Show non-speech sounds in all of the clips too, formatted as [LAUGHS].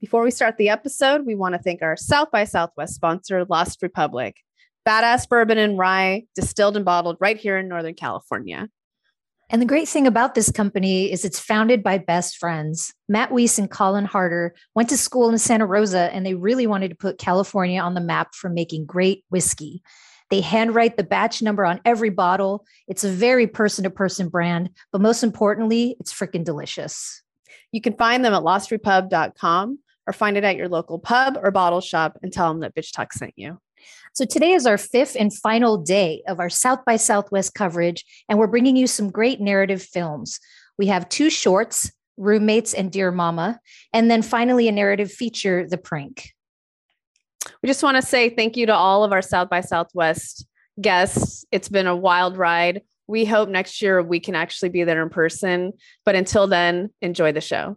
Before we start the episode, we want to thank our South by Southwest sponsor, Lost Republic. Badass bourbon and rye, distilled and bottled right here in Northern California. And the great thing about this company is it's founded by best friends. Matt Weiss and Colin Harder went to school in Santa Rosa and they really wanted to put California on the map for making great whiskey. They handwrite the batch number on every bottle. It's a very person to person brand, but most importantly, it's freaking delicious. You can find them at lostrepub.com or find it at your local pub or bottle shop and tell them that Bitch Talk sent you. So today is our fifth and final day of our South by Southwest coverage, and we're bringing you some great narrative films. We have two shorts, Roommates and Dear Mama, and then finally a narrative feature, The Prank. We just want to say thank you to all of our South by Southwest guests. It's been a wild ride. We hope next year we can actually be there in person. But until then, enjoy the show.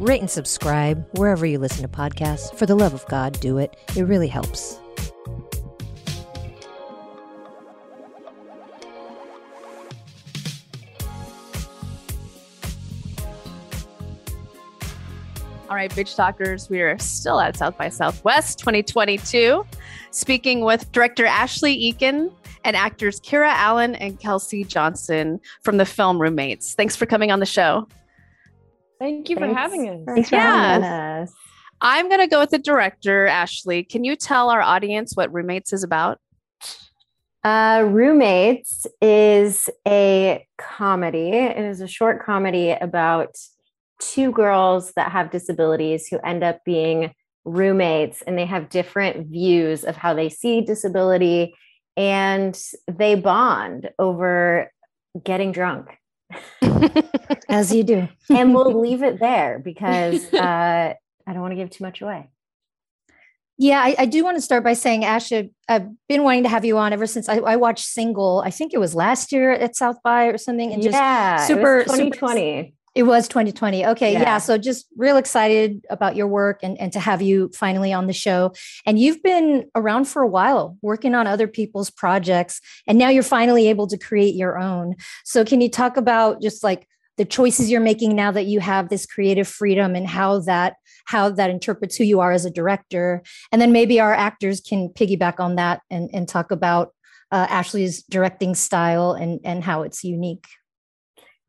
rate and subscribe wherever you listen to podcasts. For the love of God, do it. It really helps. All right, Bitch Talkers, we are still at South by Southwest 2022, speaking with director Ashley Eakin and actors Kiera Allen and Kelsey Johnson from the film Roommates. Thanks for coming on the show. Thank you Thanks for having us. Thanks for Yeah. having us. I'm going to go with the director, Ashley. Can you tell our audience what Roommates is about? Uh, Roommates is a comedy. It is a short comedy about two girls that have disabilities who end up being roommates and they have different views of how they see disability and they bond over getting drunk. As you do. and we'll leave it there because [LAUGHS] uh, I don't want to give too much away. Yeah, I, I do want to start by saying, Asha, I've- been wanting to have you on ever since I, I watched Single. I think it was last year at South by or something, and just yeah, super- it was super- 2020. It was 2020. Okay. Yeah. Yeah. So just real excited about your work and, and to have you finally on the show. And you've been around for a while working on other people's projects. And now you're finally able to create your own. So can you talk about just like the choices you're making now that you have this creative freedom and how that how that interprets who you are as a director? And then maybe our actors can piggyback on that and, and talk about uh, Ashley's directing style and, and how it's unique.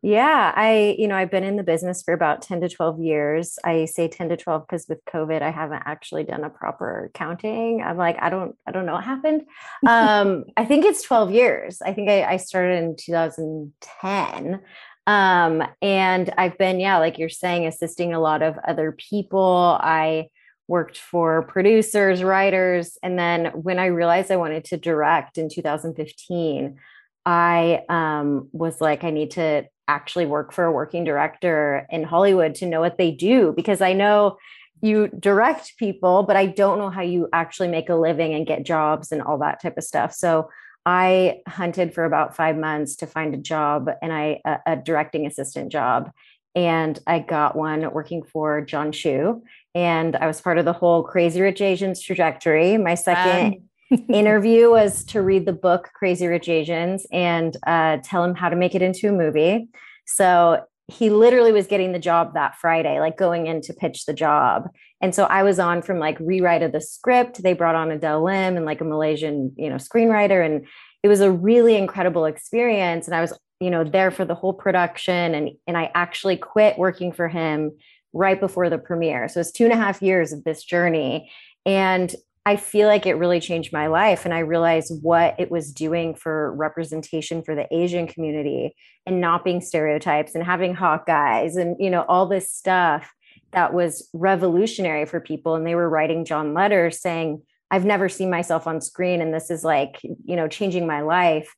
Yeah, I, you know, I've been in the business for about 10 to 12 years. I say 10 to 12 because with COVID, I haven't actually done a proper counting. I'm like, I don't, I don't know what happened. Um, I think it's 12 years. I think I, I started in 2010. Um, and I've been, yeah, like you're saying, assisting a lot of other people. I worked for producers, writers. And then when I realized I wanted to direct in 2015, I um, was like, I need to actually work for a working director in Hollywood to know what they do because I know you direct people, but I don't know how you actually make a living and get jobs and all that type of stuff. So I hunted for about five months to find a job and I a, a directing assistant job. And I got one working for Jon Chu. And I was part of the whole Crazy Rich Asians trajectory. My second interview was to read the book Crazy Rich Asians and uh, tell him how to make it into a movie. So he literally was getting the job that Friday, like going in to pitch the job. And so I was on from like rewrite of the script. They brought on Adele Lim and like a Malaysian, you know, screenwriter. And it was a really incredible experience. And I was, you know, there for the whole production. And and I actually quit working for him right before the premiere. So it's two and a half years of this journey. And I feel like it really changed my life. And I realized what it was doing for representation for the Asian community and not being stereotypes and having hawk guys and, you know, all this stuff that was revolutionary for people. And they were writing Jon letters saying, I've never seen myself on screen and this is like, you know, changing my life.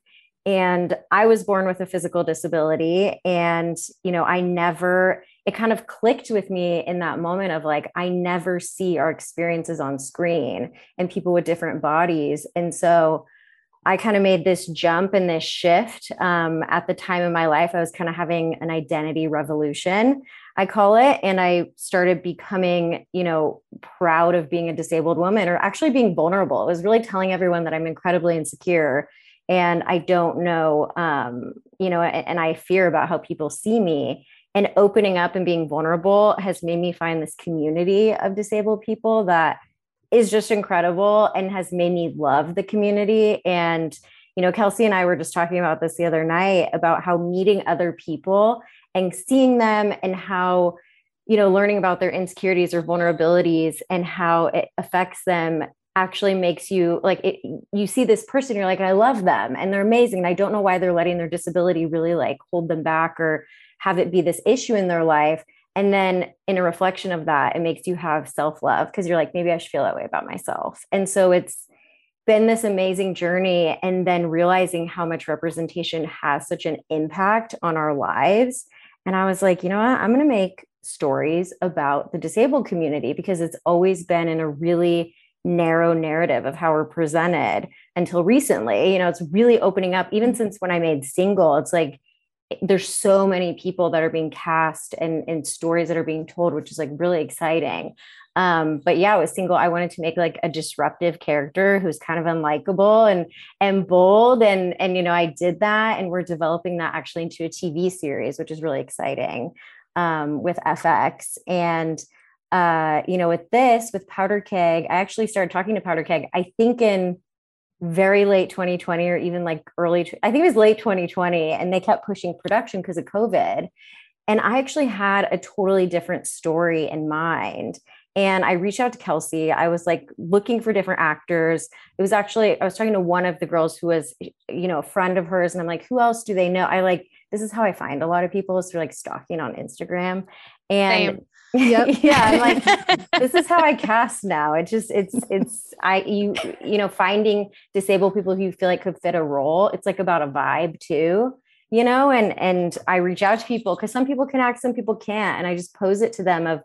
And I was born with a physical disability. And, you know, I never it kind of clicked with me in that moment of like, I never see our experiences on screen and people with different bodies. And so I kind of made this jump and this shift um, at the time in my life. I was kind of having an identity revolution, I call it. And I started becoming, you know, proud of being a disabled woman or actually being vulnerable. It was really telling everyone that I'm incredibly insecure and I don't know, um, you know, and, and I fear about how people see me. And opening up and being vulnerable has made me find this community of disabled people that is just incredible and has made me love the community. And, you know, Kelsey and I were just talking about this the other night about how meeting other people and seeing them and how, you know, learning about their insecurities or vulnerabilities and how it affects them actually makes you like it, you see this person you're like i love them and they're amazing and i don't know why they're letting their disability really like hold them back or have it be this issue in their life and then in a reflection of that, it makes you have self love because you're like, maybe I should feel that way about myself. And so it's been this amazing journey. And then realizing how much representation has such an impact on our lives. And I was like, you know what? I'm going to make stories about the disabled community because it's always been in a really narrow narrative of how we're presented until recently. You know, it's really opening up, even since when I made single, it's like, there's so many people that are being cast and, and stories that are being told, which is like really exciting. Um, but yeah, I was single. I wanted to make like a disruptive character who's kind of unlikable and and bold. And and you know, I did that, and we're developing that actually into a TV series, which is really exciting um, with FX. And uh, you know, with this, with Powder Keg, I actually started talking to Powder Keg, I think in very late 2020 or even like early i think it was late 2020 and they kept pushing production because of covid. And i actually had a totally different story in mind. And i reached out to kelsey. I was like looking for different actors. It was actually i was talking to one of the girls who was you know a friend of hers and i'm like who else do they know? I like this is how i find a lot of people is through like stalking on instagram and Same. [LAUGHS] Yep. yeah. I'm like, [LAUGHS] this is how I cast now. It just, it's, it's, I, you, you know, finding disabled people who you feel like could fit a role. It's like about a vibe too, you know, and, and I reach out to people because some people can act, some people can't. And I just pose it to them of,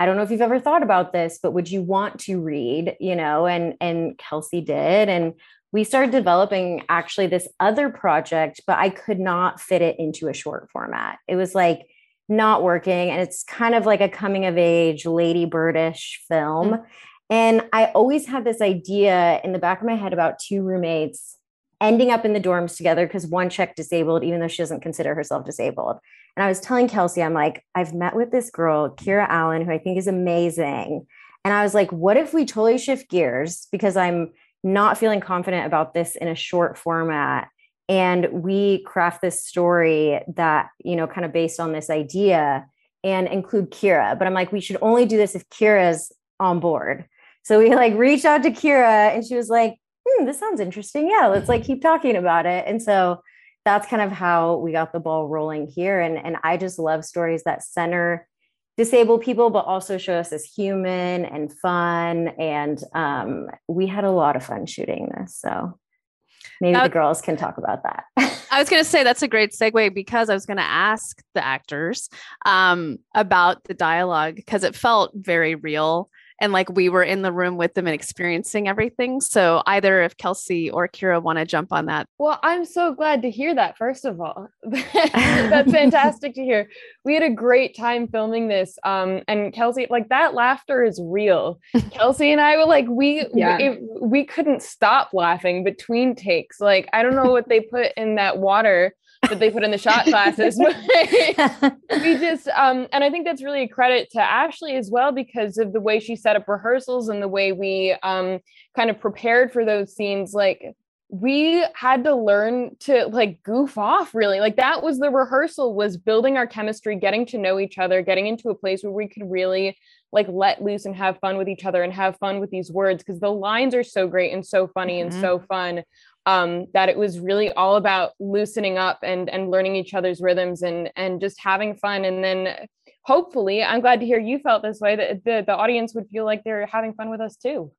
I don't know if you've ever thought about this, but would you want to read, you know, and, and Kelsey did. And we started developing actually this other project, but I could not fit it into a short format. It was like, not working and it's kind of like a coming of age lady birdish film. Mm-hmm. and i always had this idea in the back of my head about two roommates ending up in the dorms together because one checked disabled even though she doesn't consider herself disabled. And i was telling kelsey i'm like i've met with this girl kiera allen who i think is amazing. And i was like what if we totally shift gears? Because i'm not feeling confident about this in a short format and we craft this story that you know kind of based on this idea and include kiera but i'm like we should only do this if kiera's on board. So we like reached out to kiera and she was like hmm, this sounds interesting. Yeah let's like keep talking about it. And so that's kind of how we got the ball rolling here. And and i just love stories that center disabled people but also show us as human and fun and um, we had a lot of fun shooting this so maybe the girls can talk about that. [LAUGHS] I was going to say that's a great segue because I was going to ask the actors um, about the dialogue because it felt very real and like we were in the room with them and experiencing everything. So either if Kelsey or Kiera want to jump on that. Well, I'm so glad to hear that. First of all, [LAUGHS] [LAUGHS] that's fantastic to hear. We had a great time filming this. Um, and Kelsey, like that laughter is real. [LAUGHS] Kelsey and I were like, we yeah. it, we couldn't stop laughing between takes. Like I don't know what they put in that water that they put in the shot classes. we just, um, and I think that's really a credit to Ashley as well because of the way she set up rehearsals and the way we um, kind of prepared for those scenes. Like we had to learn to like goof off really like that was the rehearsal was building our chemistry getting to know each other getting into a place where we could really like let loose and have fun with each other and have fun with these words because the lines are so great and so funny mm-hmm. and so fun um, that it was really all about loosening up and and learning each other's rhythms and and just having fun and then hopefully i'm glad to hear you felt this way that the, the audience would feel like they're having fun with us too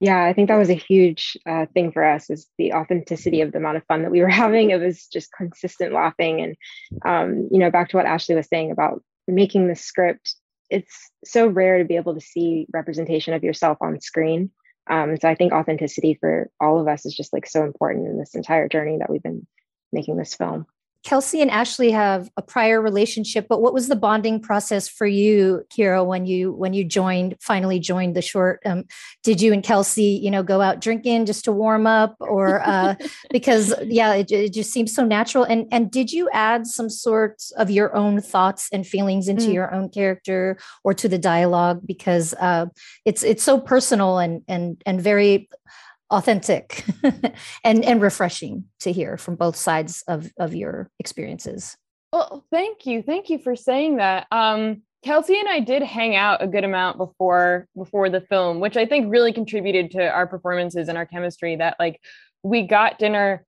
yeah i think that was a huge uh, thing for us is the authenticity of the amount of fun that we were [LAUGHS] having it was just consistent laughing and um, you know back to what ashley was saying about making the script, it's so rare to be able to see representation of yourself on screen. Um, so I think authenticity for all of us is just like so important in this entire journey that we've been making this film. Kelsey and Ashley have a prior relationship, but what was the bonding process for you, Kiera, when you when you joined finally joined the short? Um, did you and Kelsey, you know, go out drinking just to warm up, or uh, [LAUGHS] because yeah, it, it, just seems so natural? And and did you add some sorts of your own thoughts and feelings into mm. your own character or to the dialogue because uh, it's it's so personal and and and very authentic [LAUGHS] and and refreshing to hear from both sides of of your experiences. Well thank you. Thank you for saying that. Um kelsey and i did hang out a good amount before before the film which i think really contributed to our performances and our chemistry that like we got dinner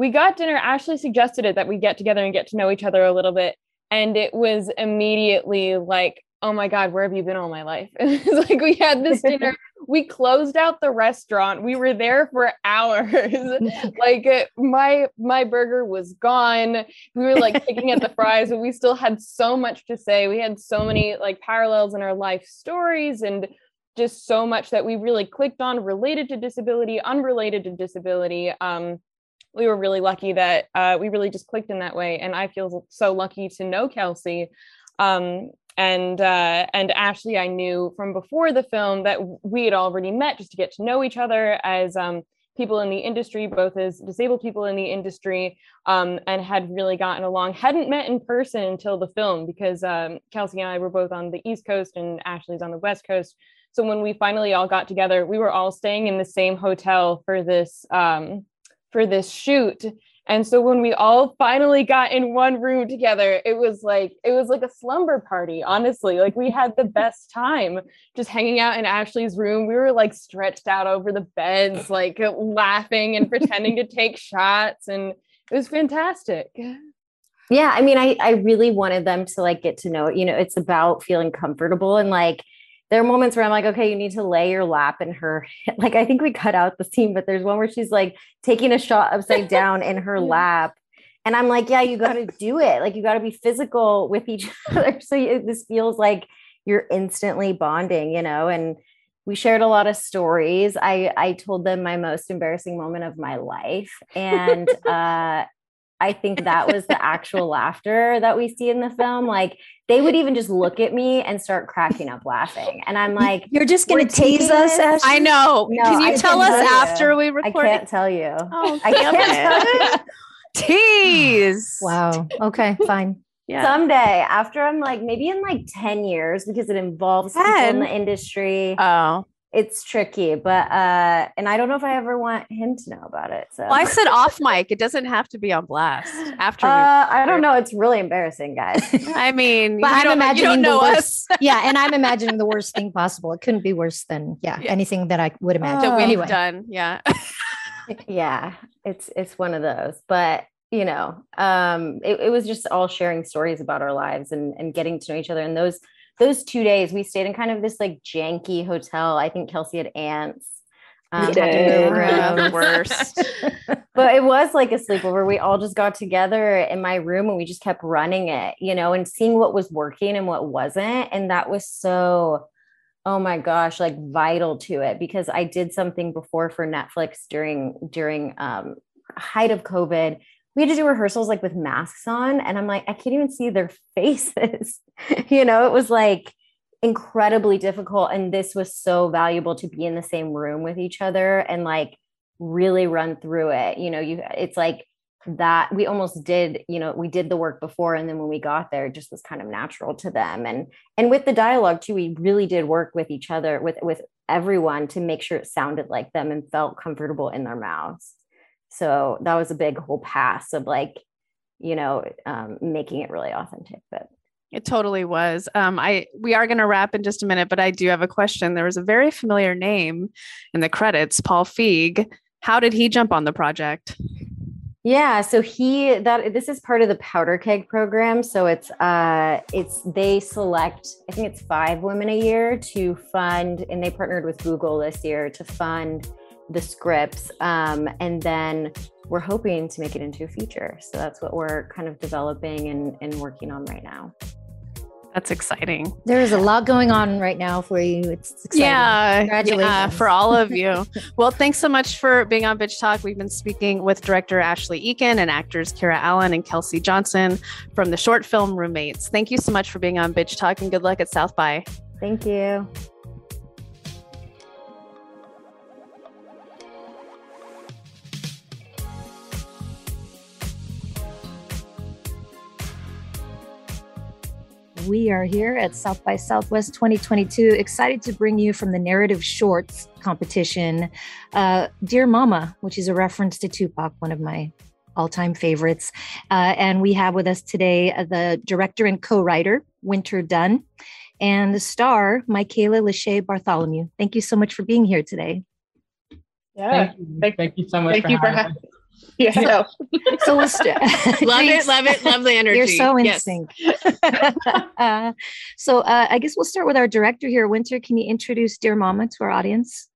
we got dinner. Ashley suggested it that we get together and get to know each other a little bit. And it was immediately like oh my god where have you been all my life? [LAUGHS] It's like we had this [LAUGHS] dinner we closed out the restaurant we were there for hours. [LAUGHS] Like my my burger was gone. We were like picking at the fries but we still had so much to say. We had so many like parallels in our life stories and just so much that we really clicked on related to disability unrelated to disability. Um we were really lucky that uh, we really just clicked in that way and i feel so lucky to know kelsey. Um, and uh, and Ashley, I knew from before the film that we had already met just to get to know each other as um, people in the industry, both as disabled people in the industry, um, and had really gotten along. Hadn't met in person until the film because um, Kelsey and I were both on the East Coast and Ashley's on the West Coast. So when we finally all got together, we were all staying in the same hotel for this um, for this shoot and so when we all finally got in one room together, it was like it was like a slumber party, honestly. Like we had the best time just hanging out in Ashley's room. We were like stretched out over the beds, like laughing and pretending to take [LAUGHS] shots and it was fantastic. Yeah, I mean I I really wanted them to like get to know. You know, it's about feeling comfortable and like there are moments where I'm like, okay, you need to lay your lap in her. [LAUGHS] Like, I think we cut out the scene, but there's one where she's like taking a shot upside down in her [LAUGHS] lap. And I'm like, yeah, you got to do it. Like, you got to be physical with each [LAUGHS] other. So it, this feels like you're instantly bonding, you know? And we shared a lot of stories. I, I told them my most embarrassing moment of my life. And, uh, I think that was the actual laughter that we see in the film. Like they would even just look at me and start cracking up laughing. And I'm like, You're just gonna tease us, Ashley? I know. No, Can you I tell us after we record? I can't tell you. Oh, I can't tell you. Tease. [LAUGHS] Wow. Okay, fine. Yeah. Someday, after I'm like maybe in like 10 years, because it involves 10? people in the industry. Oh it's tricky, but uh, and I don't know if I ever want him to know about it. So well, I said off mic. It doesn't have to be on blast. [GASPS] After uh, I don't know. It's really embarrassing, guys. [LAUGHS] I mean, but I'm imagining the worst. [LAUGHS] yeah, and I'm [LAUGHS] imagining the worst thing possible. It couldn't be worse than yeah, yeah. anything that I would imagine. That we've anyway. done. Yeah. yeah, it's it's one of those, but you know, um, it, it was just all sharing stories about our lives and and getting to know each other, and those those two days we stayed in kind of this like janky hotel. I think Kelsey had ants. Um, had to move around the [LAUGHS] worst. but it was like a sleepover. We all just got together in my room and we just kept running it, you know, and seeing what was working and what wasn't. And that was so, oh my gosh, like vital to it because I did something before for Netflix during during um height of COVID we had to do rehearsals like with masks on and i'm like i can't even see their [LAUGHS] faces. You know it was like incredibly difficult and this was so valuable to be in the same room with each other and like really run through it. You know you it's like that we almost did you know we did the work before and then when we got there it just was kind of natural to them. And and with the dialogue too we really did work with each other with with everyone to make sure it sounded like them and felt comfortable in their mouths so that was a big whole pass of like you know um, making it really authentic but it totally was. Um, i we are going to wrap in just a minute but i do have a question. There was a very familiar name in the credits paul feig. How did he jump on the project? Yeah, so he that this is part of the powder keg program. So it's uh it's they select I think it's 5 women a year to fund and they partnered with Google this year to fund the scripts. Um, and then we're hoping to make it into a feature. So that's what we're kind of developing and, and working on right now. That's exciting. There is a lot going on right now for you. It's exciting. Yeah, Congratulations. yeah, for all of you. [LAUGHS] well, thanks so much for being on Bitch Talk. We've been speaking with director Ashley Eakin and actors Kiera Allen and Kelsey Johnson from the short film Roommates. Thank you so much for being on Bitch Talk and good luck at South by. Thank you. We are here at South by Southwest 2022, excited to bring you from the Narrative Shorts competition, uh, Dear Mama, which is a reference to Tupac, one of my all time favorites. Uh, and we have with us today uh, the director and co writer, Winter Dunn, and the star, Michaela Lachey Bartholomew. Thank you so much for being here today. Yeah. Thank you, thank, thank you so much. Thank for you for having having Yeah. [LAUGHS] So we'll st- [LAUGHS] love it, love it, love the energy. You're so in Yes. sync. uh, [LAUGHS] so uh, I guess we'll start with our director here. Winter, can you introduce Dear Mama to our audience?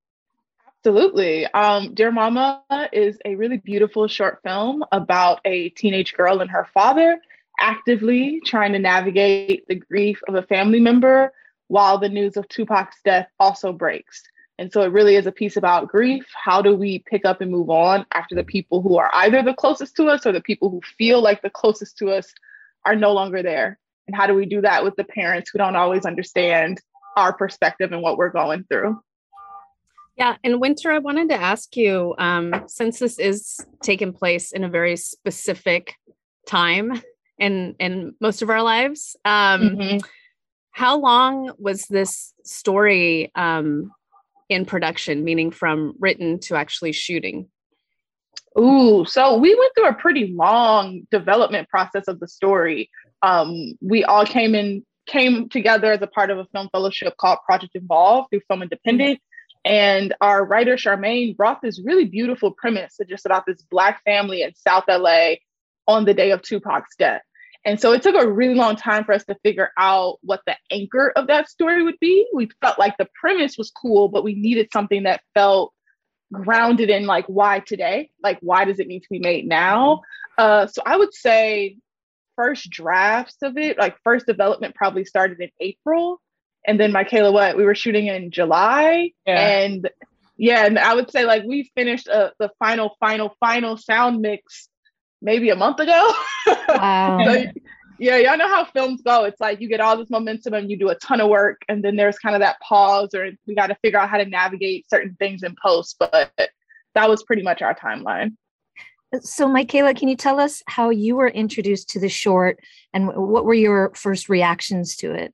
Absolutely. Um, Dear Mama is a really beautiful short film about a teenage girl and her father actively trying to navigate the grief of a family member while the news of Tupac's death also breaks. And so it really is a piece about grief. How do we pick up and move on after the people who are either the closest to us or the people who feel like the closest to us are no longer there? And how do we do that with the parents who don't always understand our perspective and what we're going through? Yeah, and Winter, I wanted to ask you, um, since this is taking place in a very specific time in in most of our lives, um, Mhm. how long was this story um, in production? Meaning, from written to actually shooting? Ooh, so we went through a pretty long development process of the story. Um, we all came in, came together as a part of a film fellowship called Project Involved through Film Independent. And our writer Charmaine brought this really beautiful premise just about this Black family in South LA on the day of Tupac's death. And so it took a really long time for us to figure out what the anchor of that story would be. We felt like the premise was cool, but we needed something that felt grounded in like why today? Like why does it need to be made now? Uh so i would say first drafts of it like first development probably started in april. And then michaela what? We were shooting in july. Yeah. and yeah and i would say like we finished uh, the final final final sound mix maybe a month ago [LAUGHS] Wow. So, yeah, y'all know how films go. It's like you get all this momentum and you do a ton of work, and then there's kind of that pause, or we got to figure out how to navigate certain things in post. But that was pretty much our timeline. So, Michaela, can you tell us how you were introduced to the short and what were your first reactions to it?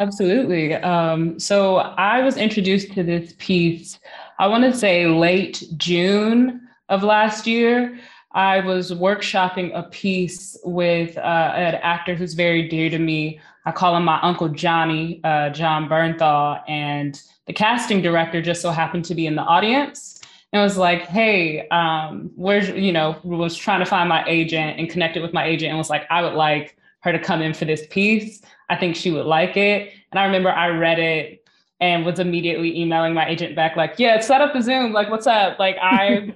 Absolutely. Um, so I was introduced to this piece, I want to say late June of last year. I was workshopping a piece with uh, an actor who's very dear to me. I call him my Uncle Johnny, uh, Jon Bernthal. And the casting director just so happened to be in the audience and was like, hey, um, where's, you know, was trying to find my agent and connected with my agent and was like, I would like her to come in for this piece. I think she would like it. And I remember I read it and was immediately emailing my agent back, like, yeah, set up the Zoom. Like, what's up? Like, [LAUGHS] I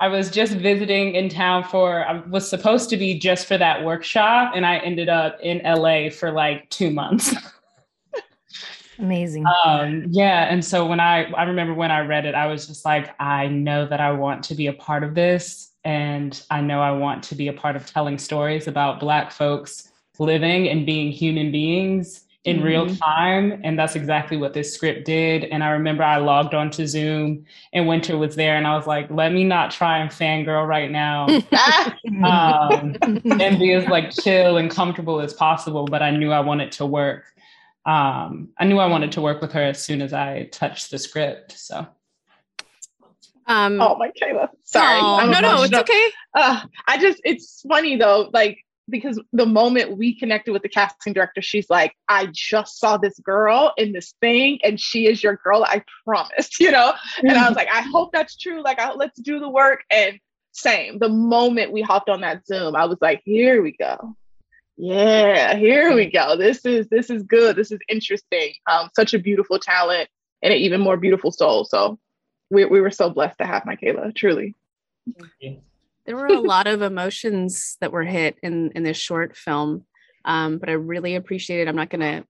I was just visiting in town for I was supposed to be just for that workshop, and I ended up in LA for like two months. Amazing. um, yeah, and so when I I remember when I read it, I was just like, I know that I want to be a part of this, and I know I want to be a part of telling stories about Black folks living and being human beings in real time. And that's exactly what this script did. And I remember I logged onto Zoom and Winter was there, and I was like, let me not try and fangirl right now. [LAUGHS] um, [LAUGHS] and be as like chill and comfortable as possible. But I knew I wanted to work. Um, I knew I wanted to work with her as soon as I touched the script. So Um, Oh, Michaela. Sorry. aw, I'm no, no, it's emotional. okay. uh, I just, it's funny though, like, because the moment we connected with the casting director, she's like, I just saw this girl in this thing and she is your girl. I promise, [LAUGHS] you know? And I was like, I hope that's true. Like, I, let's do the work. And same, the moment we hopped on that Zoom, I was like, here we go. Yeah, here we go. This is, this is good. This is interesting. Um, such a beautiful talent and an even more beautiful soul. So we, we were so blessed to have Michaela, truly. There were a lot of emotions that were hit in in this short film. Um, but I really appreciate it. I'm not gonna,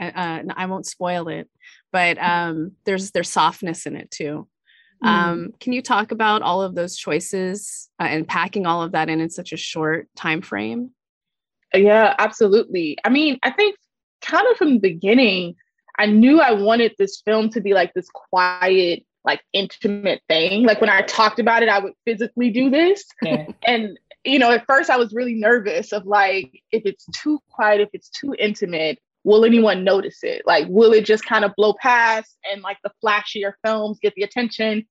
uh, uh I won't spoil it, but um, there's there's softness in it too. Mm. Um, can you talk about all of those choices uh, and packing all of that in in such a short time frame? Yeah, absolutely. I mean, I think kind of from the beginning, I knew I wanted this film to be like this quiet, like intimate thing. Like when I talked about it, I would physically do this. Yeah. And you know, at first I was really nervous of like if it's too quiet, if it's too intimate, will anyone notice it? Like, will it just kind of blow past and like the flashier films get the attention?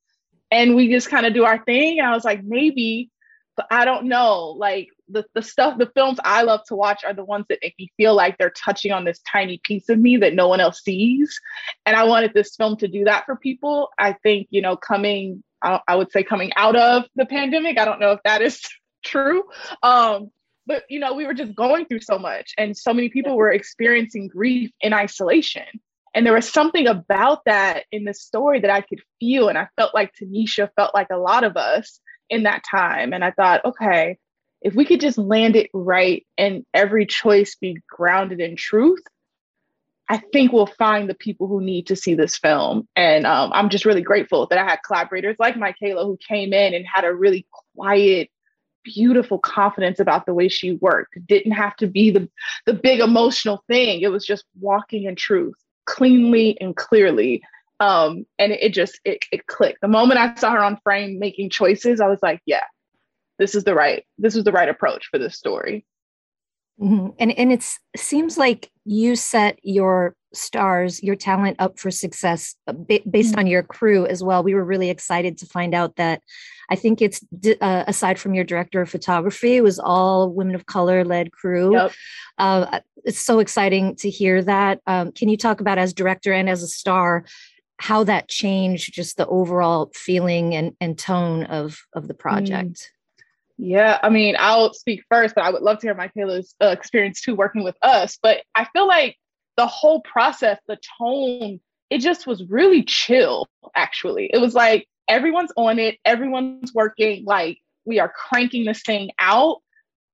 And we just kind of do our thing. And I was like, maybe, but I don't know. Like the, the stuff, the films I love to watch are the ones that make me feel like they're touching on this tiny piece of me that no one else sees. And I wanted this film to do that for people. I think, you know, coming, I, I would say coming out of the pandemic, I don't know if that is [LAUGHS] true. Um, but you know we were just going through so much and so many people were experiencing grief in isolation and there was something about that in the story that i could feel and i felt like tanisha felt like a lot of us in that time and i thought okay if we could just land it right and every choice be grounded in truth i think we'll find the people who need to see this film and um, i'm just really grateful that i had collaborators like michaela who came in and had a really quiet beautiful confidence about the way she worked. Didn't have to be the, the big emotional thing. It was just walking in truth cleanly and clearly. Um, and it, it just it, it clicked. The moment I saw her on frame making choices, I was like, yeah, this is the right, this is the right approach for this story. Mm-hmm. And and it seems like you set your stars, your talent up for success uh, based mm-hmm. on your crew as well. We were really excited to find out that I think it's uh, aside from your director of photography, it was all women of color led crew. Yep. Uh, it's so exciting to hear that. Um, can you talk about as director and as a star? how that changed just the overall feeling and, and tone of of the mm. project mm. Yeah, I mean, I'll speak first, but I would love to hear Michaela's uh, experience too working with us. But I feel like the whole process, the tone, it just was really chill, actually. It was like everyone's on it, everyone's working, like we are cranking this thing out.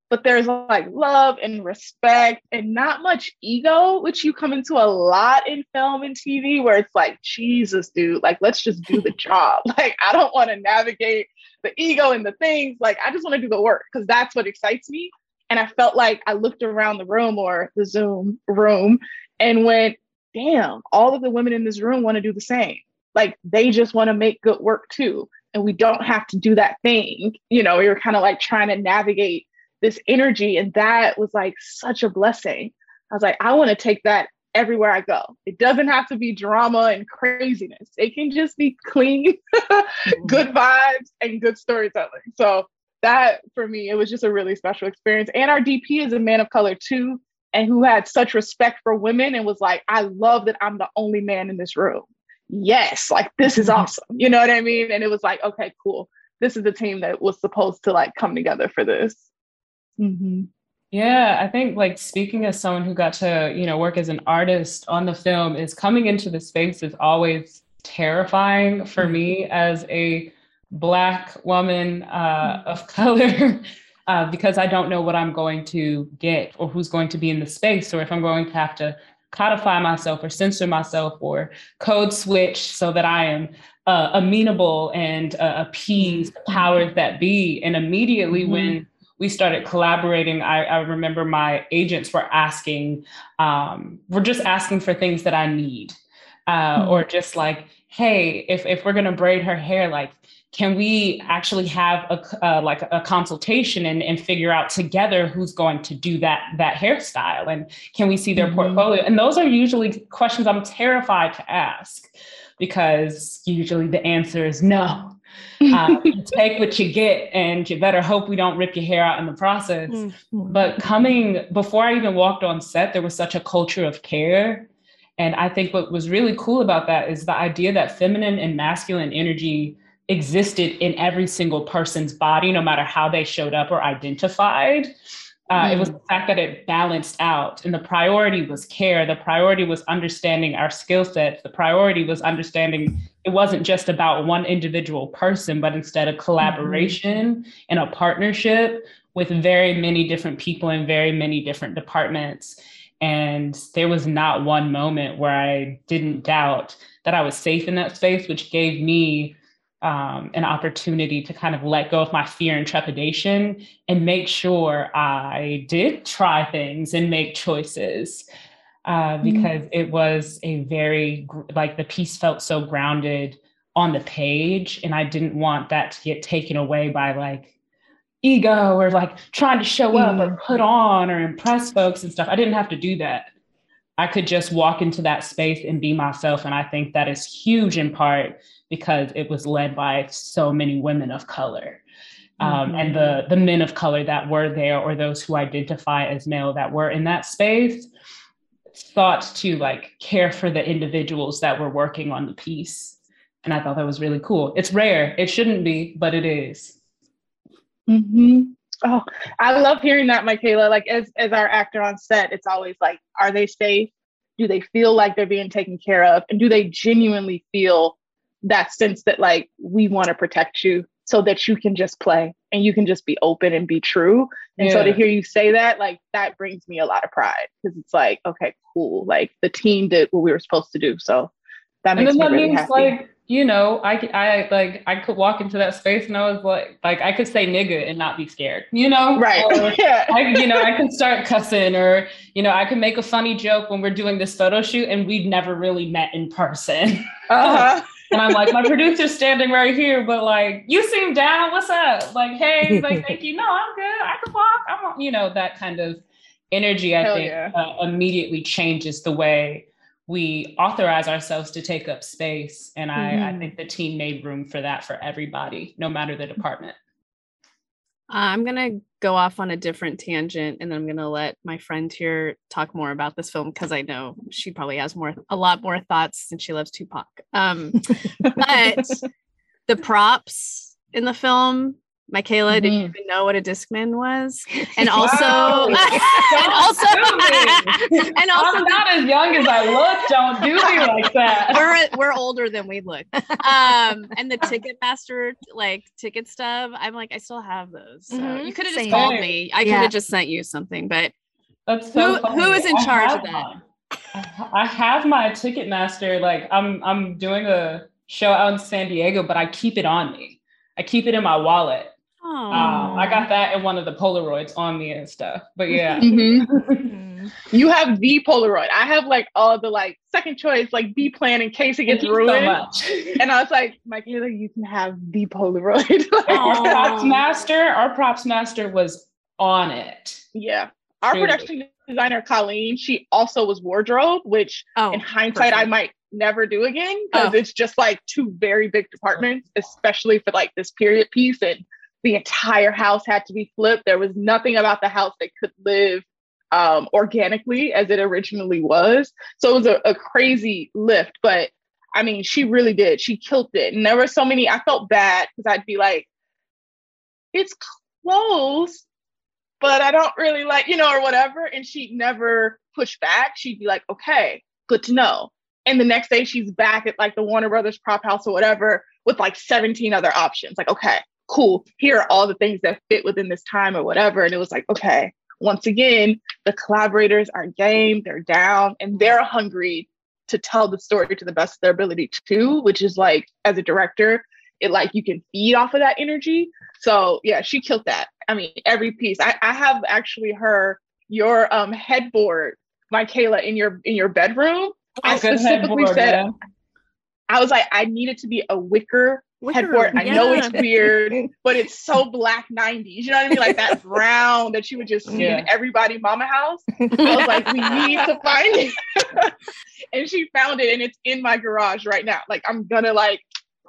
But there's like love and respect and not much ego, which you come into a lot in film and TV, where it's like, Jesus, dude, like, let's just do the [LAUGHS] job. [LAUGHS] Like, I don't want to navigate the ego and the things. Like, I just want to do the work because that's what excites me. And I felt like I looked around the room or the Zoom room and went, damn, all of the women in this room want to do the same. Like, they just want to make good work too. And we don't have to do that thing. You know, you're kind of like trying to navigate this energy. And that was like such a blessing. I was like, I want to take that everywhere I go. It doesn't have to be drama and craziness. It can just be clean, [LAUGHS] mm-hmm. good vibes, and good storytelling. So that for me, it was just a really special experience. And our DP is a man of color too, and who had such respect for women and was like, I love that I'm the only man in this room. Yes, like this is mm-hmm. awesome. You know what I mean? And it was like, okay, cool. This is the team that was supposed to like come together for this. Mm-hmm. Yeah, I think like speaking as someone who got to, you know, work as an artist on the film is coming into the space is always terrifying for me mm-hmm. as a black woman uh, mm-hmm. of [LAUGHS] color uh, because I don't know what I'm going to get or who's going to be in the space or if I'm going to have to codify myself or censor myself or code switch so that I am uh, amenable and uh, appease the powers that be. And immediately mm-hmm. when we started collaborating, I, I remember my agents were asking, um, we're just asking for things that I need. Uh, mm-hmm. Or just like, hey, if, if we're gonna braid her hair, like, can we actually have a uh, like a consultation and, and figure out together who's going to do that that hairstyle and can we see their mm-hmm. portfolio and those are usually questions i'm terrified to ask because usually the answer is no uh, [LAUGHS] take what you get, and you better hope we don't rip your hair out in the process. Mm-hmm. But coming before I even walked on set, there was such a culture of care. And I think what was really cool about that is the idea that feminine and masculine energy existed in every single person's body, no matter how they showed up or identified. Uh, mm. It was the fact that it balanced out, and the priority was care. The priority was understanding our skill sets. The priority was understanding it wasn't just about one individual person, but instead a collaboration mm-hmm. and a partnership with very many different people in very many different departments. And there was not one moment where I didn't doubt that I was safe in that space, which gave me um, an opportunity to kind of let go of my fear and trepidation and make sure I did try things and make choices. Uh, mm-hmm. because mm-hmm. it was a very, like, the piece felt so grounded on the page. And I didn't want that to get taken away by like ego or like trying to show up or mm. put on or impress folks and stuff. I didn't have to do that. I could just walk into that space and be myself. And I think that is huge in part because it was led by so many women of color. Um, mm-hmm. And the the men of color that were there, or those who identify as male that were in that space, thought to like care for the individuals that were working on the piece. And I thought that was really cool. It's rare. It shouldn't be, but it is. Mm-hmm. Oh, I love hearing that, Michaela. Like as as our actor on set, it's always like, are they safe? Do they feel like they're being taken care of? And do they genuinely feel that sense that like we want to protect you so that you can just play and you can just be open and be true. And yeah. so to hear you say that, like that brings me a lot of pride because it's like, okay, cool. Like the team did what we were supposed to do. So that makes me that really means happy. like you know, I I like I could walk into that space and I was like, like I could say nigga and not be scared, you know, right? Or, [LAUGHS] yeah. I, you know, I could start cussing, or you know, I could make a funny joke when we're doing this photo shoot and we'd never really met in person. [LAUGHS] Uh-huh. And I'm like, my producer's standing right here, but like, you seem down. What's up? Like, hey, like, [LAUGHS] thank you. No, I'm good. I can walk. I'm, you know, that kind of energy. I Hell think yeah. uh, immediately changes the way we authorize ourselves to take up space. And I, mm-hmm. I think the team made room for that for everybody, no matter the department. Uh, I'm going to go off on a different tangent and then I'm going to let my friend here talk more about this film because I know she probably has more, a lot more thoughts since she loves Tupac. Um, [LAUGHS] but the props in the film Michaela, mm-hmm. did you even know what a Discman was? [LAUGHS] And also, [LAUGHS] and also, [LAUGHS] and also, I'm not as young as I look. Don't do me like that. We're we're older than we look. Um, and the Ticketmaster like ticket stub, I'm like, I still have those. So mm-hmm. you could have just called me. I could have just sent you something. But That's so who, who is in I charge of that? I have my Ticketmaster. Like I'm I'm doing a show out in San Diego, but I keep it on me. I keep it in my wallet um, I got that in one of the Polaroids on me and stuff. But yeah. [LAUGHS] Mm-hmm. [LAUGHS] you have the Polaroid. I have like all the like second choice, like B plan in case it gets ruined. So [LAUGHS] and I was like, Michaela, you can have the Polaroid. our props master, our props master was on it. Yeah. Our Truly. production designer, Colleen, she also was wardrobe, which oh, in hindsight, perfect. I might never do again because oh. it's just like two very big departments, especially for like this period piece. And the entire house had to be flipped. There was nothing about the house that could live um, organically as it originally was. So it was a, a crazy lift, but I mean, she really did. She killed it. And there were so many, I felt bad because I'd be like, it's close, but I don't really like, you know, or whatever. And she'd never push back. She'd be like, okay, good to know. And the next day she's back at like the Warner Brothers prop house or whatever with like 17 other options. Like, okay, cool, here are all the things that fit within this time or whatever. And it was like, okay, once again, the collaborators are game, they're down, and they're hungry to tell the story to the best of their ability too, which is like, as a director, it like you can feed off of that energy. So yeah, she killed that. I mean, every piece. I, I have actually her your um headboard, Michaela, in your in your bedroom. Oh, I specifically said I was like, I needed to be a wicker headboard. I know it's weird, [LAUGHS] but it's so black 90s. You know what I mean? Like that brown that you would just see yeah. in everybody mama house. [LAUGHS] I was like, we need to find it. [LAUGHS] and she found it and it's in my garage right now. Like I'm gonna like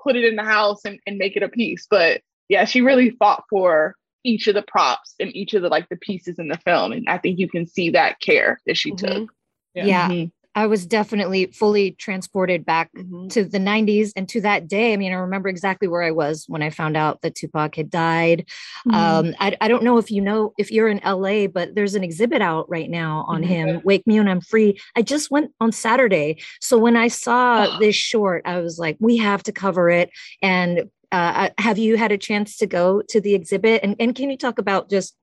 put it in the house and, and make it a piece. But yeah, she really fought for each of the props and each of the like the pieces in the film. And I think you can see that care that she mm-hmm. took. Yeah. yeah. Mm-hmm. I was definitely fully transported back mm-hmm. to the 90s and to that day. I mean, I remember exactly where I was when I found out that Tupac had died. Mm-hmm. Um, I, I, don't know if you know, if you're in LA, but there's an exhibit out right now on mm-hmm. him, Wake Me When I'm Free. I just went on Saturday. So when I saw oh. this short, I was like, we have to cover it. And uh, have you had a chance to go to the exhibit? And, and can you talk about just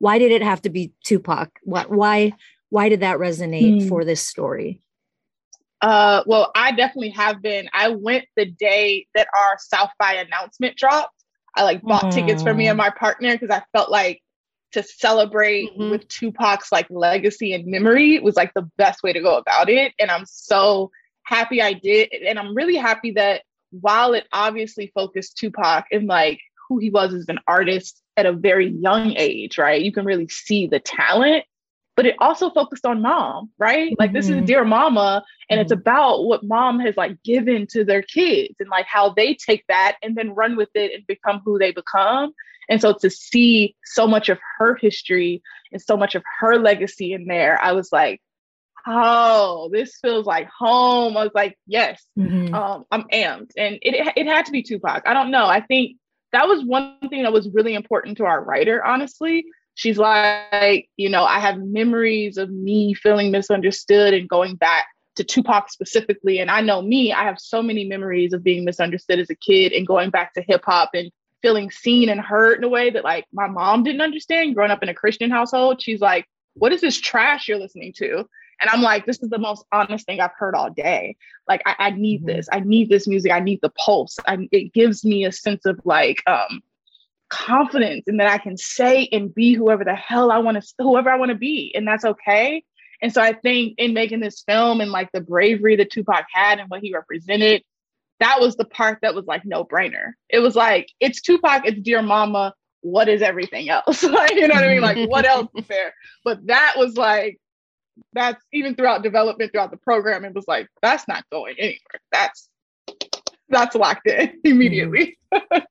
why did it have to be Tupac? Why why why did that resonate Hmm. for this story? Uh, well, I definitely have been. I went the day that our South by announcement dropped. I like bought tickets for me and my partner because I felt like to celebrate Mhm. with Tupac's like legacy and memory was like the best way to go about it. And I'm so happy I did. And I'm really happy that while it obviously focused Tupac and like who he was as an artist at a very young age, right? You can really see the talent, but it also focused on mom, right? Like this is Mhm. Dear Mama, and it's about what mom has like given to their kids and like how they take that and then run with it and become who they become. And so to see so much of her history and so much of her legacy in there, I was like, oh, this feels like home. I was like, yes, Mhm. um, I'm amped. And it, it had to be Tupac. I don't know. I think that was one thing that was really important to our writer, honestly. She's like, you know, I have memories of me feeling misunderstood and going back to Tupac specifically. And I know me, I have so many memories of being misunderstood as a kid and going back to hip hop and feeling seen and heard in a way that like my mom didn't understand growing up in a Christian household. She's like, what is this trash you're listening to? And I'm like, this is the most honest thing I've heard all day. Like, I, I need Mhm. this. I need this music. I need the pulse. I, it gives me a sense of like um, confidence and that I can say and be whoever the hell I want to, whoever I want to be. And that's okay. And so I think in making this film and like the bravery that Tupac had and what he represented, that was the part that was like no brainer. It was like, it's Tupac, it's Dear Mama. What is everything else? [LAUGHS] like, you know what I mean? Like, what else is there? But that was like, that's even throughout development, throughout the program, it was like, that's not going anywhere. That's that's locked in [LAUGHS] immediately. Mm.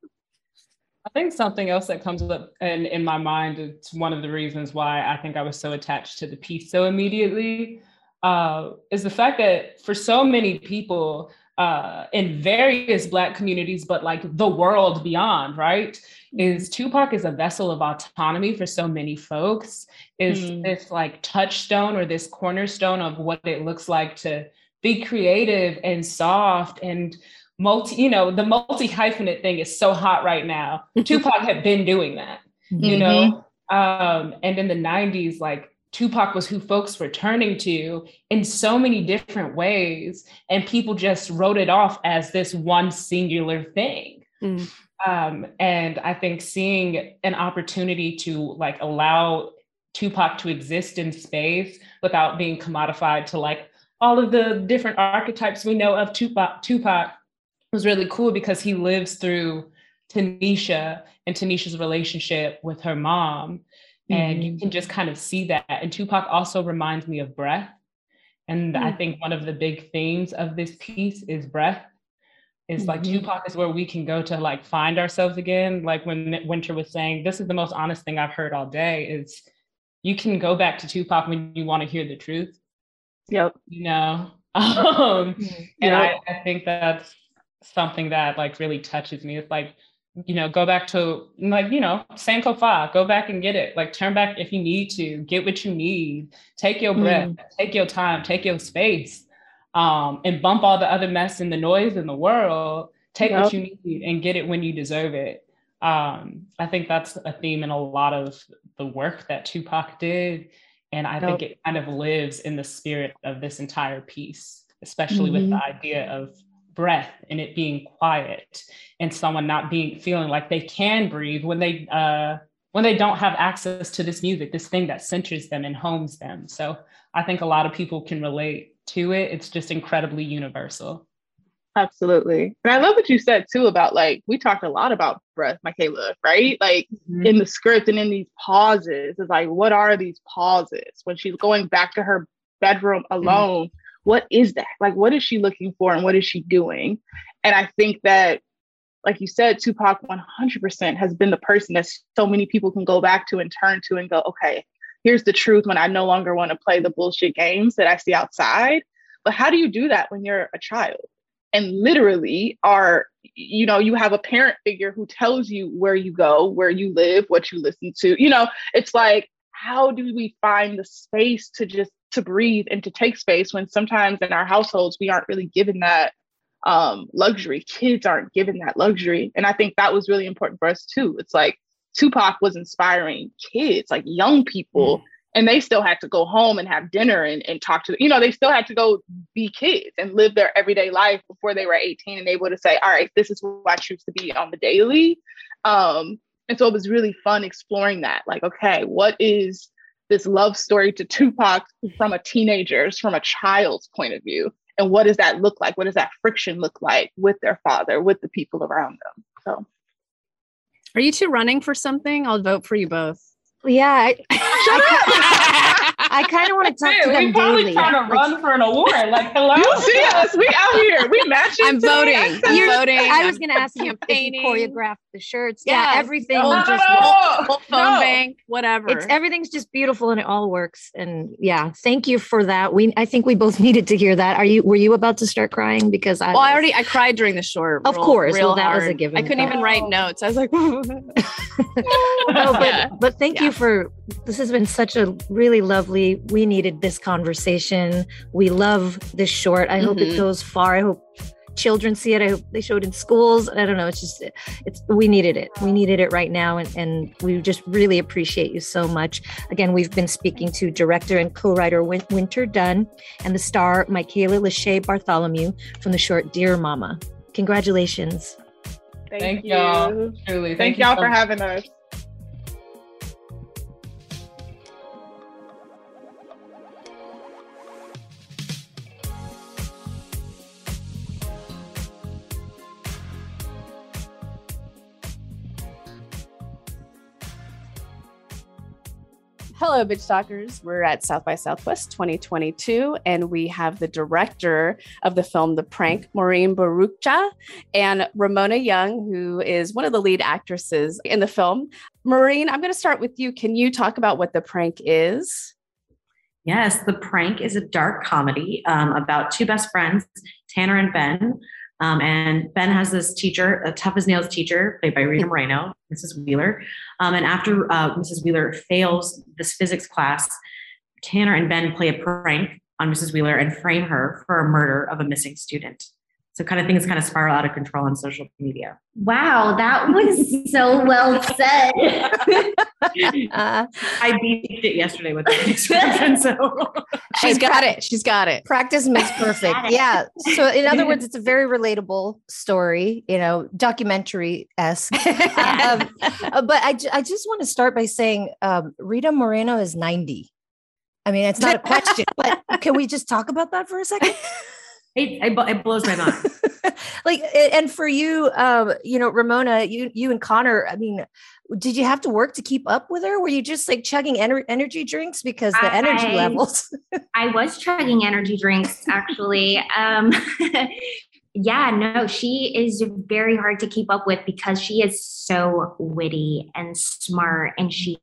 I think something else that comes up in, in my mind, it's one of the reasons why I think I was so attached to the piece so immediately, uh, is the fact that for so many people uh, in various Black communities, but like the world beyond, right, is Tupac is a vessel of autonomy for so many folks, is Mm. this like touchstone or this cornerstone of what it looks like to be creative and soft and multi, you know, the multi hyphenate thing is so hot right now. [LAUGHS] Tupac had been doing that, you know? Um, and in the 90s, like Tupac was who folks were turning to in so many different ways, and people just wrote it off as this one singular thing. Mm. Um, and I think seeing an opportunity to like allow Tupac to exist in space without being commodified to like all of the different archetypes we know of Tupac, Tupac was really cool because he lives through Tanisha and Tanisha's relationship with her mom. And you can just kind of see that. And Tupac also reminds me of breath. And I think one of the big themes of this piece is breath. It's like Mhm. Tupac is where we can go to like find ourselves again. Like when Winter was saying, this is the most honest thing I've heard all day is you can go back to Tupac when you want to hear the truth Yep. you know [LAUGHS] um and Yep. I, I think that's something that like really touches me. It's like you know go back to like you know sankofa go back and get it. Like turn back if you need to. Get what you need. Take your breath. Take your time. Take your space. Um and bump all the other mess and the noise in the world. Take what you need and get it when you deserve it. Um i think that's a theme in a lot of the work that tupac did. And I think it kind of lives in the spirit of this entire piece, especially with the idea of breath and it being quiet and someone not being feeling like they can breathe when they uh when they don't have access to this music, this thing that centers them and homes them. So I think a lot of people can relate to it. It's just incredibly universal. Absolutely. And I love what you said too about like, we talked a lot about breath, Michaela, right? Like Mhm. in the script and in these pauses, it's like, what are these pauses? When she's going back to her bedroom alone, what is that? Like, what is she looking for and what is she doing? And I think that, like you said, Tupac 100% has been the person that so many people can go back to and turn to and go, okay, here's the truth when I no longer want to play the bullshit games that I see outside. But how do you do that when you're a child? and literally are you know you have a parent figure who tells you where you go where you live what you listen to you know it's like how do we find the space to just to breathe and to take space when sometimes in our households we aren't really given that um luxury kids aren't given that luxury and i think that was really important for us too it's like Tupac was inspiring kids, like young people, mm. and they still had to go home and have dinner and, and talk to, you know, they still had to go be kids and live their everyday life before they were 18 and able to say, all right, this is who I choose to be on the daily. Um, and so it was really fun exploring that. Like, okay, what is this love story to Tupac from a teenager's, from a child's point of view? And what does that look like? What does that friction look like with their father, with the people around them? So are you two running for something? I'll vote for you both. Yeah. I, [LAUGHS] I, I kind of want to talk hey, to them we probably daily. trying to like, run for an award. Like, hello. You see us? We out here. We matching. I'm voting. I'm voting. I was going to ask you if you choreograph the shirts. Yeah, yeah everything. No, just no, no. phone bank, whatever. It's everything's just beautiful and it all works. And yeah, thank you for that. We I think we both [LAUGHS] needed to hear that. Are you were you about to start crying because I Well, I already I cried during the short. Of real, course. Real well, that hard. was a given. I couldn't even write notes. I was like [LAUGHS] no, but but thank yeah. you for this has been such a really lovely we needed this conversation. We love this short. I mm-hmm. hope it mm-hmm. goes far. I hope children see it. I hope they show it in schools. I don't know. It's just, it's, we needed it. We needed it right now. And, and we just really appreciate you so much. Again, we've been speaking to director and co-writer Winter Dunn and the star Michaela Lachey Bartholomew from the short Dear Mama. Congratulations. Thank, Thank you. y'all. Truly. Thank, Thank y'all so for having us. Hello, Bitch Talkers. We're at South by Southwest 2022, and we have the director of the film The Prank, Maureen Bharoocha, and Ramona Young, who is one of the lead actresses in the film. Maureen, I'm going to start with you. Can you talk about what The Prank is? Yes, The Prank is a dark comedy um, about two best friends, Tanner and Ben, um, and Ben has this teacher, a tough as nails teacher, played by Rita Moreno, Mrs. Wheeler. Um, and after uh, Mrs. Wheeler fails this physics class, Tanner and Ben play a prank on Mrs. Wheeler and frame her for a murder of a missing student. So kind of things kind of spiral out of control on social media. Wow, that was so well said. [LAUGHS] uh, I beat it yesterday with the description, so [LAUGHS] she's got it. She's got it. Practice makes [LAUGHS] perfect. Yeah. So in other words, it's a very relatable story, you know, documentary esque. um, uh, but I, I just want to start by saying um, Rita Moreno is ninety. I mean, it's not a question, but can we just talk about that for a second? It, it, it blows my mind. [LAUGHS] like, and for you, um, you know, Ramona, you you and Connor. I mean, did you have to work to keep up with her? Were you just like chugging ener- energy drinks because the I, energy levels? [LAUGHS] I was chugging energy drinks actually. Um, [LAUGHS] yeah, no, she is very hard to keep up with because she is so witty and smart, and she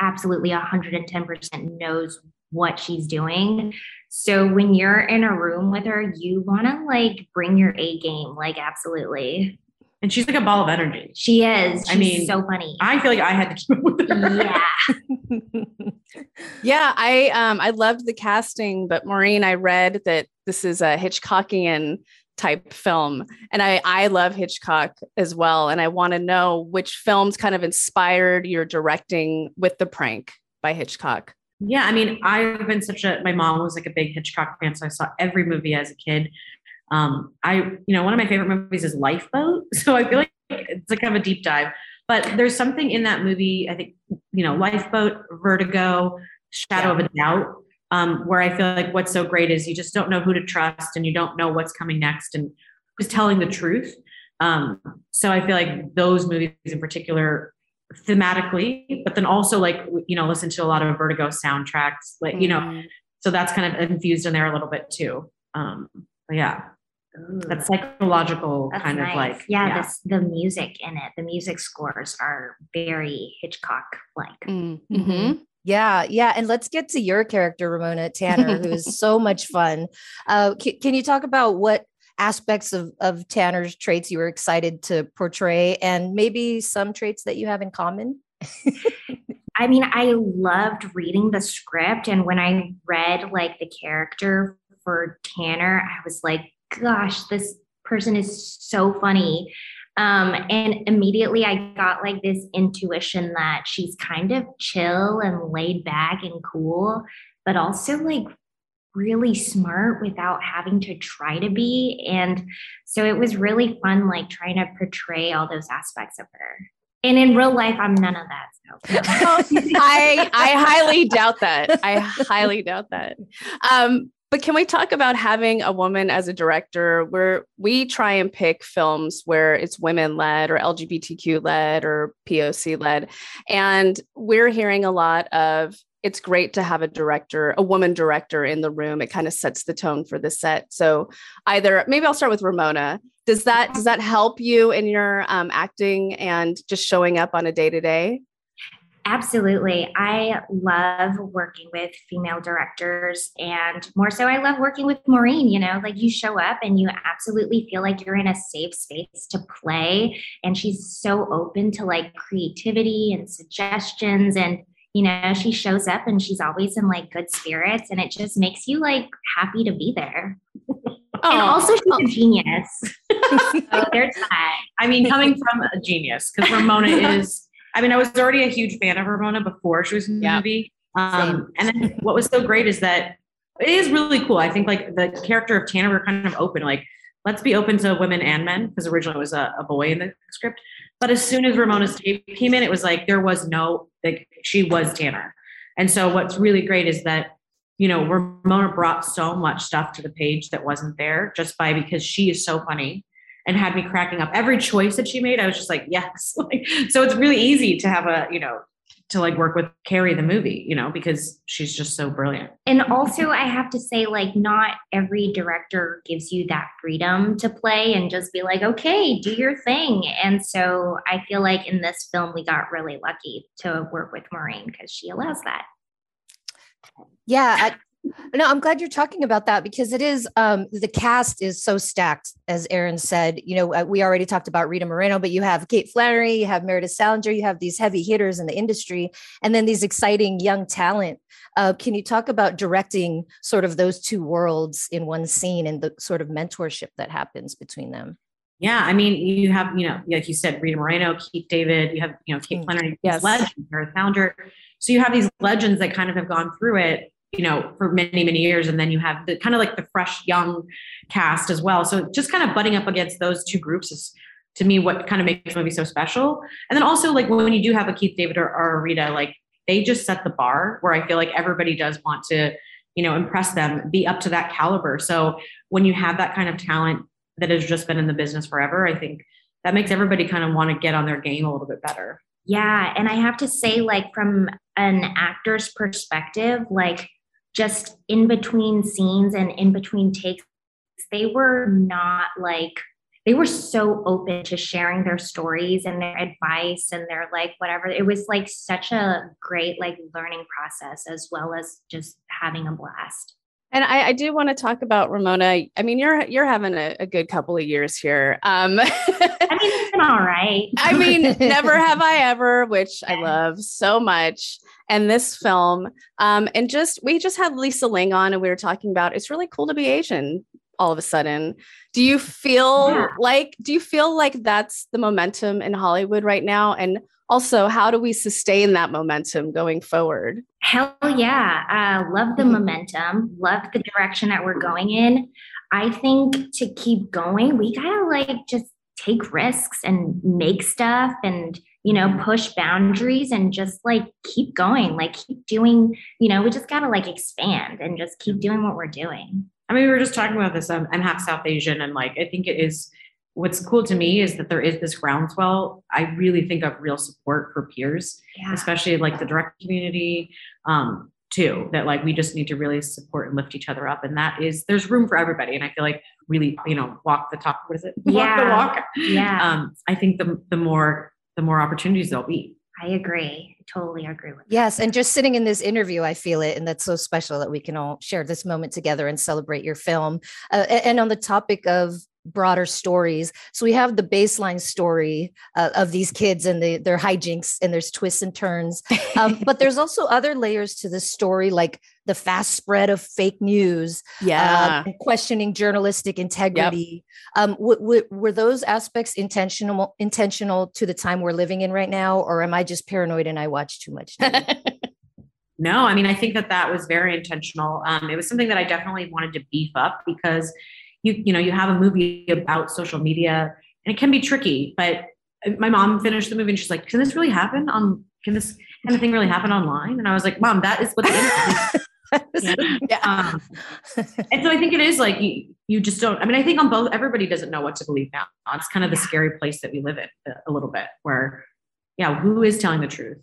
absolutely 110% knows what she's doing. So when you're in a room with her, you want to like bring your A game, like absolutely. And she's like a ball of energy. She is. She's I mean, so funny. I feel like I had to [LAUGHS] keep up with her. Yeah. [LAUGHS] yeah, I um I loved the casting, but Maureen, I read that this is a Hitchcockian type film and I I love Hitchcock as well and I want to know which films kind of inspired your directing with The Prank by Hitchcock. Yeah, I mean, I've been such a my mom was like a big Hitchcock fan, so I saw every movie as a kid. Um, I, you know, one of my favorite movies is Lifeboat, [LAUGHS] so I feel like it's like kind of a deep dive. But there's something in that movie, I think, you know, Lifeboat, Vertigo, Shadow yeah. of a Doubt, um, where I feel like what's so great is you just don't know who to trust and you don't know what's coming next and who's telling the truth. Um, so I feel like those movies in particular thematically, but then also like you know listen to a lot of Vertigo soundtracks, like you know, mm. so that's kind of infused in there a little bit too. Um, but yeah. Ooh, that psychological kind nice. of like yeah, yeah. This, the music in it the music scores are very hitchcock like mm, mm-hmm. Yeah, yeah. And let's get to your character, Ramona Tanner, who is so much [LAUGHS] fun. Uh, c- can you talk about what aspects of, of Tanner's traits you were excited to portray and maybe some traits that you have in common? [LAUGHS] I mean, I loved reading the script. And when I read like the character for Tanner, I was like, gosh, this person is so funny. Um, and immediately I got like this intuition that she's kind of chill and laid back and cool, but also like really smart without having to try to be. And so it was really fun, like trying to portray all those aspects of her. And in real life, I'm none of that. So. [LAUGHS] I I highly doubt that. I highly doubt that. Um, but can we talk about having a woman as a director where we try and pick films where it's women led or LGBTQ led or POC led? And we're hearing a lot of it's great to have a director, a woman director in the room. It kind of sets the tone for the set. So either maybe I'll start with Ramona. Does that does that help you in your um, acting and just showing up on a day to day? Absolutely. I love working with female directors and more so I love working with Maureen, you know, like you show up and you absolutely feel like you're in a safe space to play and she's so open to like creativity and suggestions and you know, she shows up and she's always in like good spirits and it just makes you like happy to be there. Oh, and also she's oh. a genius. [LAUGHS] so there's that. I mean, coming from a genius, because Ramona is, I mean, I was already a huge fan of Ramona before she was in the yeah. movie. Um, and then what was so great is that it is really cool. I think like the character of Tanner, we're kind of open, like, let's be open to women and men, because originally it was a, a boy in the script. But as soon as Ramona's tape came in, it was like there was no like she was Tanner. And so what's really great is that you know Ramona brought so much stuff to the page that wasn't there just by because she is so funny and had me cracking up every choice that she made. I was just like yes, [LAUGHS] so it's really easy to have a you know to like work with carry the movie, you know, because she's just so brilliant. And also I have to say like not every director gives you that freedom to play and just be like, "Okay, do your thing." And so I feel like in this film we got really lucky to work with Maureen because she allows that. Yeah, I, no, I'm glad you're talking about that because it is um, the cast is so stacked, as Aaron said. You know, uh, we already talked about Rita Moreno, but you have Kate Flannery, you have Meredith Salenger, you have these heavy hitters in the industry, and then these exciting young talent. Uh, can you talk about directing sort of those two worlds in one scene and the sort of mentorship that happens between them? Yeah, I mean, you have, you know, like you said, Rita Moreno, Keith David, you have, you know, Kate mm, Flannery, yes. legend, Meredith Salenger. So you have these legends that kind of have gone through it you know, for many, many years. And then you have the kind of like the fresh young cast as well. So just kind of butting up against those two groups is to me what kind of makes the movie so special. And then also like when you do have a Keith David or, or a Rita, like they just set the bar where I feel like everybody does want to, you know, impress them, be up to that caliber. So when you have that kind of talent that has just been in the business forever, I think that makes everybody kind of want to get on their game a little bit better. Yeah. And I have to say, like, from an actor's perspective, like, just in between scenes and in between takes, they were not like, they were so open to sharing their stories and their advice and their like whatever. It was like such a great like learning process as well as just having a blast. And I, I, do want to talk about Ramona. I mean, you're you're having a, a good couple of years here. Um, [LAUGHS] I mean, it's been all right. I mean, never [LAUGHS] have I ever, which I love so much. And this film, um, and just we just had Lisa Ling on, and we were talking about it's really cool to be Asian all of a sudden. Do you feel yeah. like do you feel like that's the momentum in Hollywood right now? And also, how do we sustain that momentum going forward? Hell yeah. Uh, love the mm-hmm. momentum, love the direction that we're going in. I think to keep going, we gotta like just take risks and make stuff and you know push boundaries and just like keep going like keep doing you know we just gotta like expand and just keep doing what we're doing i mean we were just talking about this um, i'm half south asian and like i think it is what's cool to me is that there is this groundswell. I really think of real support for peers, yeah. especially like the direct community, um, too. That like we just need to really support and lift each other up, and that is there's room for everybody. And I feel like really, you know, walk the talk. What is it? Yeah. [LAUGHS] Walk the walk. Yeah. Um, I think the the more the more opportunities there'll be. I agree. Totally agree with. Yes, and just sitting in this interview, I feel it, and that's so special that we can all share this moment together and celebrate your film. Uh, and on the topic of broader stories. So we have the baseline story uh, of these kids and the, their hijinks and there's twists and turns. Um, [LAUGHS] but there's also other layers to the story, like the fast spread of fake news, Yeah. uh, questioning journalistic integrity. Um, w- w- were those aspects intentional intentional to the time we're living in right now, or am I just paranoid and I watch too much? [LAUGHS] No, I mean, I think that that was very intentional. Um, it was something that I definitely wanted to beef up because you, you know, you have a movie about social media and it can be tricky. But my mom finished the movie and she's like, "Can this really happen on? Can this kind of thing really happen online?" And I was like, "Mom, that is what the is." [LAUGHS] Yeah. Um, and so I think it is like you, you just don't. I mean, I think on both, everybody doesn't know what to believe now. It's kind of the scary place that we live in a little bit, where, yeah, who is telling the truth?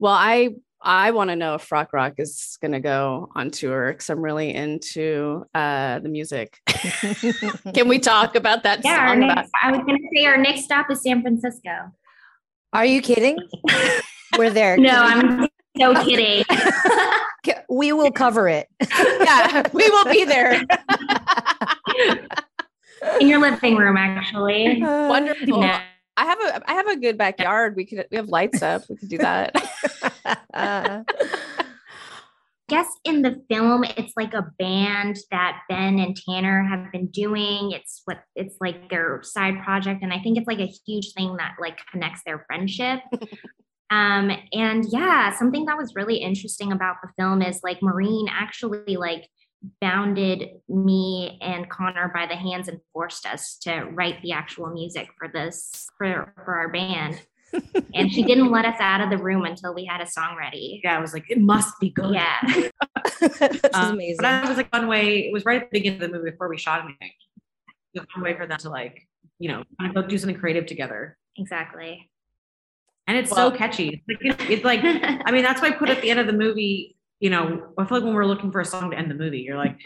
Well, I I want to know if Frock Rock is going to go on tour because I'm really into uh, the music. [LAUGHS] Can we talk about that Yeah, our song? About- I was going to say our next stop is San Francisco. Are you kidding? [LAUGHS] We're there. No, I'm so kidding. [LAUGHS] we will cover it. yeah, we will be there. In your living room, actually. Wonderful. No. I have a I have a good backyard. We could we have lights up. We could do that. Guess in the film it's like a band that Ben and Tanner have been doing. It's what it's like their side project and I think it's like a huge thing that like connects their friendship. [LAUGHS] um and yeah, something that was really interesting about the film is like Maureen actually like bounded me and Connor by the hands and forced us to write the actual music for this for for our band. And she didn't let us out of the room until we had a song ready. Yeah, I was like, it must be good. Yeah. [LAUGHS] this is Um, amazing. But that was like one way. It was right at the beginning of the movie before we shot anything. It was one way for them to like, you know, kind of go do something creative together. Exactly. And it's Well- so catchy. It's like, it's like, [LAUGHS] I mean, that's why I put at the end of the movie. You know, I feel like when we're looking for a song to end the movie, you're like,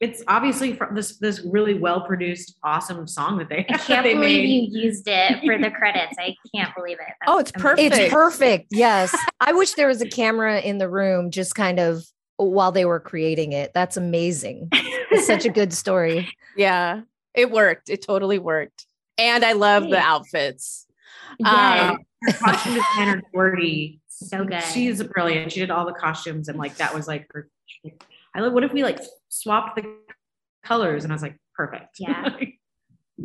it's obviously from this this really well produced, awesome song that they [LAUGHS] I can't they believe made. you used it for the credits. I [LAUGHS] can't believe it. That's Oh, it's amazing. perfect. It's perfect. Yes. [LAUGHS] I wish there was a camera in the room just kind of while they were creating it. That's amazing. It's such a good story. yeah, it worked. It totally worked. And I love the outfits. Yeah, Um, Her costume designer Jordy, so good. she's brilliant. She did all the costumes and like that was like her. I like, what if we like swapped the colors? And I was like, perfect. Yeah. [LAUGHS]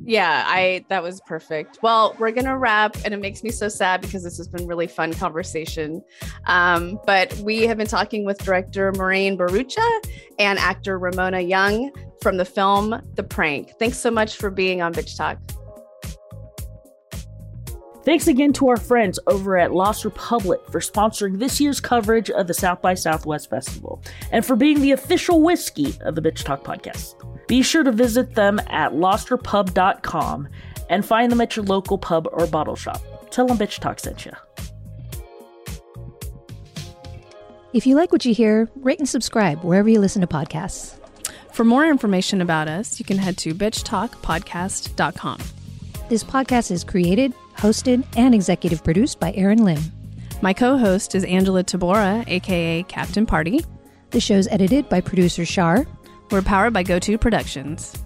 Yeah, I that was perfect. Well, we're gonna wrap, and it makes me so sad because this has been really fun conversation. Um, but we have been talking with director Maureen Bharoocha and actor Ramona Young from the film The Prank. Thanks so much for being on Bitch Talk. Thanks again to our friends over at Lost Republic for sponsoring this year's coverage of the South by Southwest Festival and for being the official whiskey of the Bitch Talk podcast. Be sure to visit them at losterpub.com and find them at your local pub or bottle shop. Tell them Bitch Talk sent you. If you like what you hear, rate and subscribe wherever you listen to podcasts. For more information about us, you can head to bitchtalkpodcast.com. This podcast is created, hosted, and executive produced by Aaron Lim. My co host is Angela Tabora, aka Captain Party. The show's edited by producer Shar. We're powered by GoTo Productions.